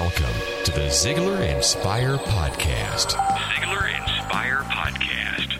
Welcome to the Ziglar Inspire Podcast. Ziglar Inspire Podcast.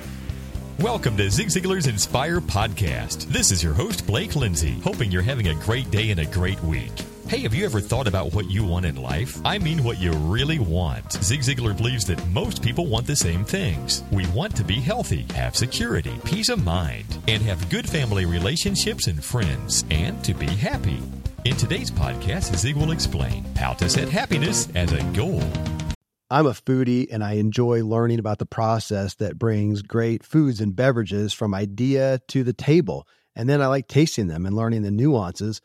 Welcome to Zig Ziglar's Inspire Podcast. This is your host, Blake Lindsay, hoping you're having a great day and a great week. Hey, have you ever thought about what you want in life? I mean, what you really want. Zig Ziglar believes that most people want the same things. We want to be healthy, have security, peace of mind, and have good family relationships and friends, and to be happy. In today's podcast, Zig will explain how to set happiness as a goal. I'm a foodie and I enjoy learning about the process that brings great foods and beverages from idea to the table. And then I like tasting them and learning the nuances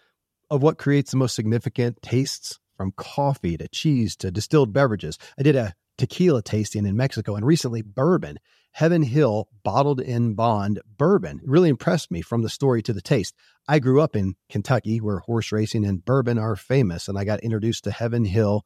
of what creates the most significant tastes from coffee to cheese to distilled beverages. I did a tequila tasting in Mexico and recently bourbon. Heaven Hill bottled in bond bourbon really impressed me from the story to the taste. I grew up in Kentucky where horse racing and bourbon are famous, and I got introduced to Heaven Hill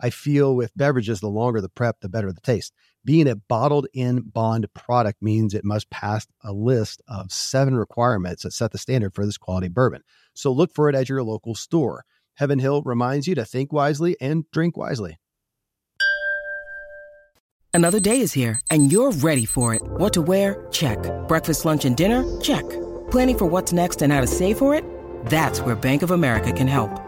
I feel with beverages, the longer the prep, the better the taste. Being a bottled in bond product means it must pass a list of seven requirements that set the standard for this quality bourbon. So look for it at your local store. Heaven Hill reminds you to think wisely and drink wisely. Another day is here and you're ready for it. What to wear? Check. Breakfast, lunch, and dinner? Check. Planning for what's next and how to save for it? That's where Bank of America can help.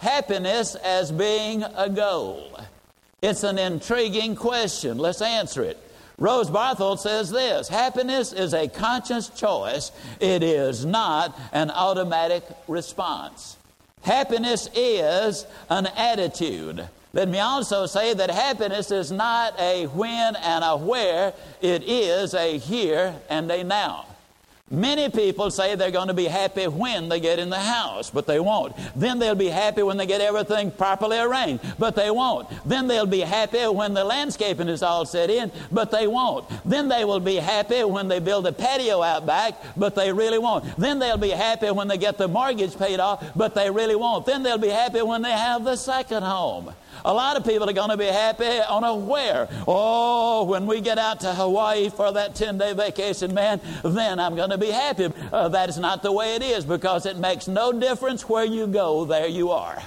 happiness as being a goal? It's an intriguing question. Let's answer it. Rose Barthold says this Happiness is a conscious choice, it is not an automatic response. Happiness is an attitude. Let me also say that happiness is not a when and a where, it is a here and a now. Many people say they're going to be happy when they get in the house, but they won't. Then they'll be happy when they get everything properly arranged, but they won't. Then they'll be happy when the landscaping is all set in, but they won't. Then they will be happy when they build a patio out back, but they really won't. Then they'll be happy when they get the mortgage paid off, but they really won't. Then they'll be happy when they have the second home. A lot of people are going to be happy on a where. Oh, when we get out to Hawaii for that 10 day vacation, man, then I'm going to be happy. Uh, that is not the way it is because it makes no difference where you go, there you are.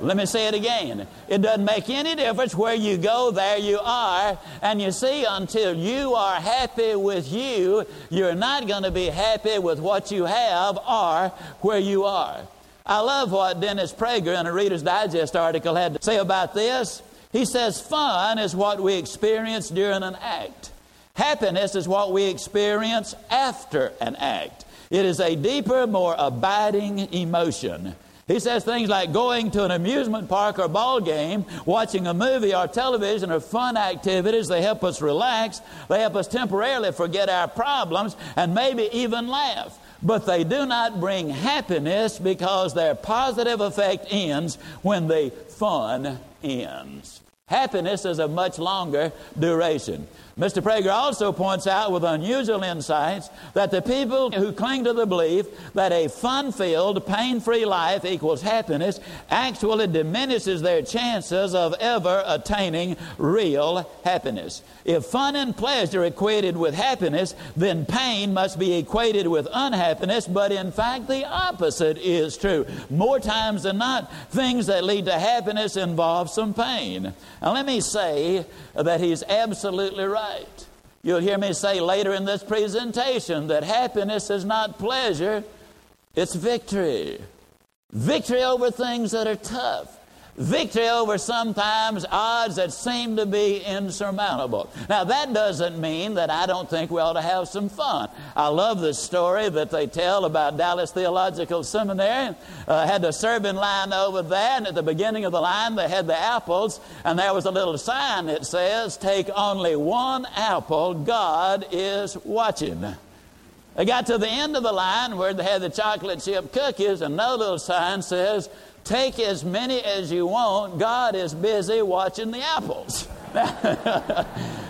Let me say it again. It doesn't make any difference where you go, there you are. And you see, until you are happy with you, you're not going to be happy with what you have or where you are. I love what Dennis Prager in a Reader's Digest article had to say about this. He says, Fun is what we experience during an act, happiness is what we experience after an act. It is a deeper, more abiding emotion. He says things like going to an amusement park or ball game, watching a movie or television are fun activities. They help us relax. They help us temporarily forget our problems and maybe even laugh. But they do not bring happiness because their positive effect ends when the fun ends. Happiness is a much longer duration. Mr. Prager also points out with unusual insights that the people who cling to the belief that a fun filled, pain free life equals happiness actually diminishes their chances of ever attaining real happiness. If fun and pleasure equated with happiness, then pain must be equated with unhappiness, but in fact, the opposite is true. More times than not, things that lead to happiness involve some pain. Now, let me say that he's absolutely right. You'll hear me say later in this presentation that happiness is not pleasure, it's victory. Victory over things that are tough. Victory over sometimes odds that seem to be insurmountable. Now, that doesn't mean that I don't think we ought to have some fun. I love the story that they tell about Dallas Theological Seminary. Uh, had the serving line over there, and at the beginning of the line, they had the apples, and there was a little sign that says, Take only one apple, God is watching. They got to the end of the line where they had the chocolate chip cookies, and another little sign says, Take as many as you want. God is busy watching the apples. now,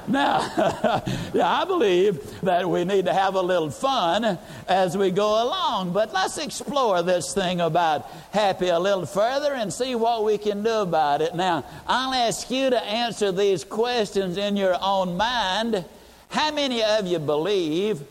yeah, I believe that we need to have a little fun as we go along, but let's explore this thing about happy a little further and see what we can do about it. Now, I'll ask you to answer these questions in your own mind. How many of you believe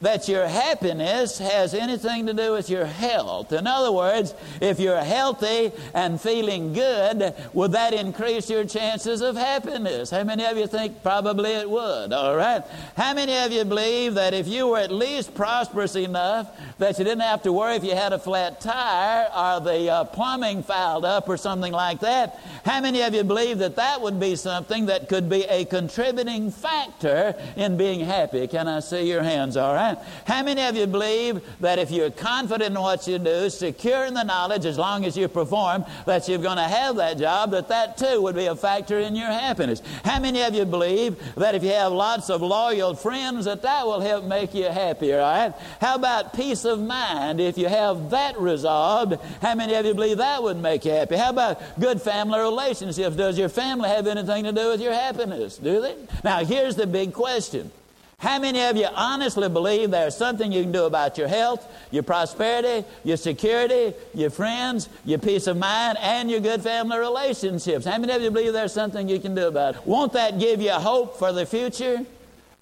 that your happiness has anything to do with your health. In other words, if you're healthy and feeling good, would that increase your chances of happiness? How many of you think probably it would? All right. How many of you believe that if you were at least prosperous enough that you didn't have to worry if you had a flat tire or the uh, plumbing fouled up or something like that? How many of you believe that that would be something that could be a contributing factor in being happy? Can I see your hands? All right. How many of you believe that if you're confident in what you do, secure in the knowledge as long as you perform, that you're going to have that job, that that too would be a factor in your happiness? How many of you believe that if you have lots of loyal friends, that that will help make you happier, right? How about peace of mind? If you have that resolved, how many of you believe that would make you happy? How about good family relationships? Does your family have anything to do with your happiness? Do they? Now, here's the big question. How many of you honestly believe there's something you can do about your health, your prosperity, your security, your friends, your peace of mind, and your good family relationships? How many of you believe there's something you can do about it? Won't that give you hope for the future?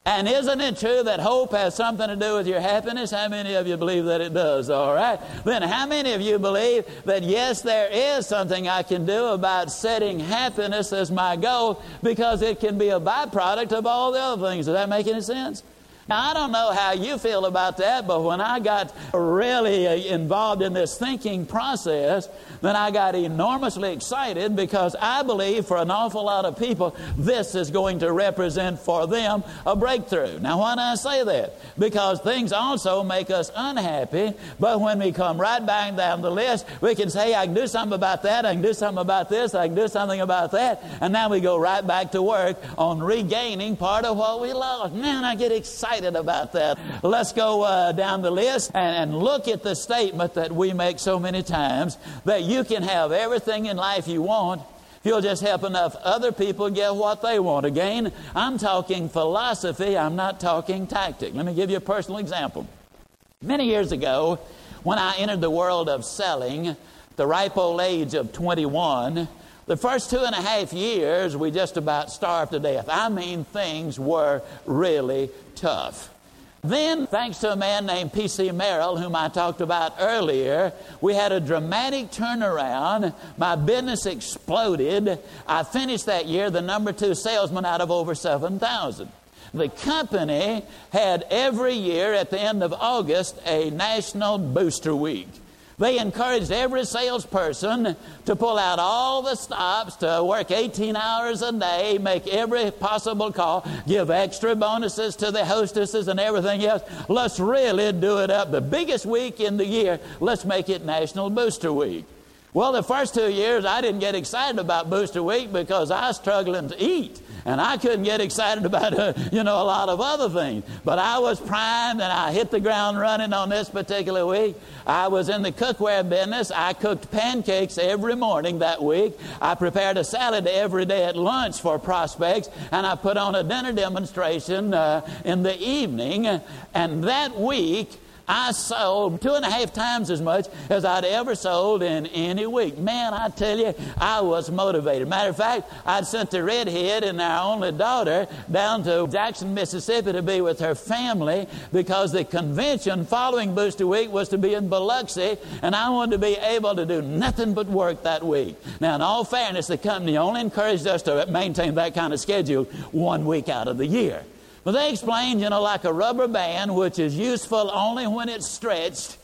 And isn't it true that hope has something to do with your happiness? How many of you believe that it does? All right. Then how many of you believe that yes, there is something I can do about setting happiness as my goal because it can be a byproduct of all the other things? Does that make any sense? Now, I don't know how you feel about that, but when I got really uh, involved in this thinking process, then I got enormously excited because I believe for an awful lot of people, this is going to represent for them a breakthrough. Now, why do I say that? Because things also make us unhappy, but when we come right back down the list, we can say, I can do something about that, I can do something about this, I can do something about that, and now we go right back to work on regaining part of what we lost. Man, I get excited excited about that. Let's go uh, down the list and, and look at the statement that we make so many times that you can have everything in life you want if you'll just help enough other people get what they want. Again, I'm talking philosophy, I'm not talking tactic. Let me give you a personal example. Many years ago, when I entered the world of selling, the ripe old age of 21, the first two and a half years, we just about starved to death. I mean, things were really tough. Then, thanks to a man named P.C. Merrell, whom I talked about earlier, we had a dramatic turnaround. My business exploded. I finished that year the number two salesman out of over 7,000. The company had every year at the end of August a national booster week. They encouraged every salesperson to pull out all the stops, to work 18 hours a day, make every possible call, give extra bonuses to the hostesses and everything else. Let's really do it up. The biggest week in the year, let's make it National Booster Week. Well, the first two years, I didn't get excited about Booster Week because I was struggling to eat. And I couldn't get excited about, uh, you know, a lot of other things. But I was primed and I hit the ground running on this particular week. I was in the cookware business. I cooked pancakes every morning that week. I prepared a salad every day at lunch for prospects. And I put on a dinner demonstration uh, in the evening. And that week, I sold two and a half times as much as I'd ever sold in any week. Man, I tell you, I was motivated. Matter of fact, I'd sent the redhead and our only daughter down to Jackson, Mississippi to be with her family because the convention following Booster Week was to be in Biloxi, and I wanted to be able to do nothing but work that week. Now, in all fairness, the company only encouraged us to maintain that kind of schedule one week out of the year. But they explained, you know, like a rubber band, which is useful only when it's stretched,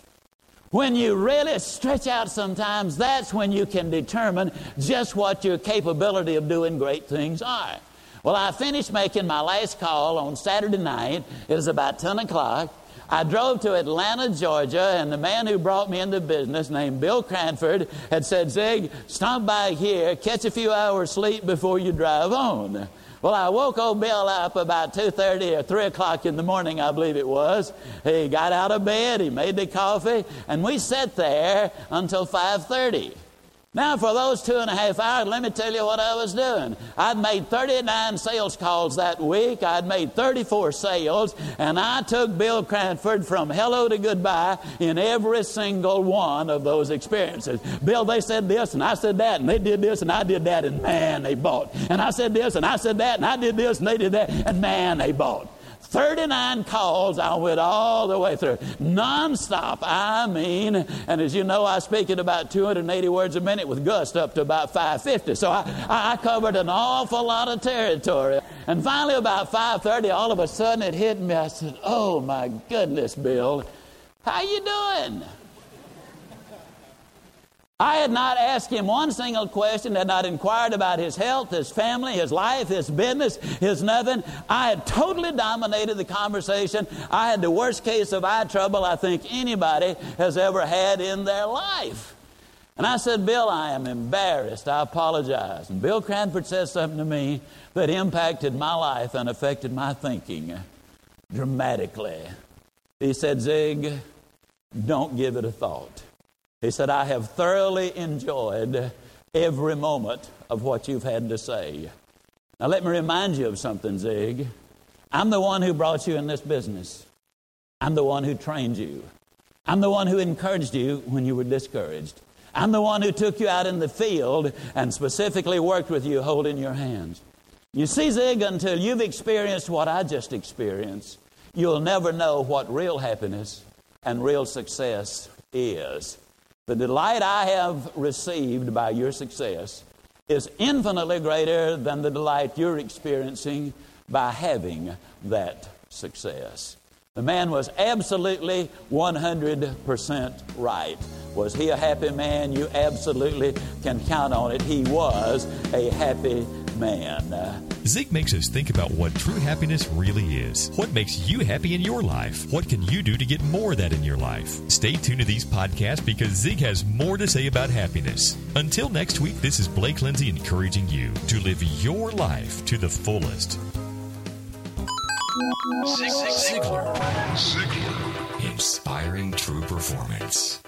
When you really stretch out sometimes, that's when you can determine just what your capability of doing great things are. Well, I finished making my last call on Saturday night. It was about 10 o'clock. I drove to Atlanta, Georgia, and the man who brought me into business, named Bill Cranford, had said, Zig, stop by here, catch a few hours sleep before you drive on. Well, I woke old Bill up about 2.30 or 3 o'clock in the morning, I believe it was. He got out of bed, he made the coffee, and we sat there until 5.30. Now, for those two and a half hours, let me tell you what I was doing. I'd made 39 sales calls that week. I'd made 34 sales, and I took Bill Cranford from hello to goodbye in every single one of those experiences. Bill, they said this, and I said that, and they did this, and I did that, and man, they bought. And I said this, and I said that, and I did this, and they did that, and man, they bought. 39 calls I went all the way through, nonstop. I mean, and as you know, I speak at about 280 words a minute with gust up to about 550. So I, I covered an awful lot of territory. And finally, about 5:30, all of a sudden it hit me. I said, "Oh my goodness, Bill, how you doing?" I had not asked him one single question, had not inquired about his health, his family, his life, his business, his nothing. I had totally dominated the conversation. I had the worst case of eye trouble I think anybody has ever had in their life. And I said, Bill, I am embarrassed. I apologize. And Bill Cranford said something to me that impacted my life and affected my thinking dramatically. He said, Zig, don't give it a thought. He said, I have thoroughly enjoyed every moment of what you've had to say. Now, let me remind you of something, Zig. I'm the one who brought you in this business. I'm the one who trained you. I'm the one who encouraged you when you were discouraged. I'm the one who took you out in the field and specifically worked with you holding your hands. You see, Zig, until you've experienced what I just experienced, you'll never know what real happiness and real success is. The delight I have received by your success is infinitely greater than the delight you're experiencing by having that success. The man was absolutely 100% right. Was he a happy man? You absolutely can count on it. He was a happy man. Zig makes us think about what true happiness really is. What makes you happy in your life? What can you do to get more of that in your life? Stay tuned to these podcasts because Zig has more to say about happiness. Until next week, this is Blake Lindsay encouraging you to live your life to the fullest. Ziglar. Ziglar. Inspiring true performance.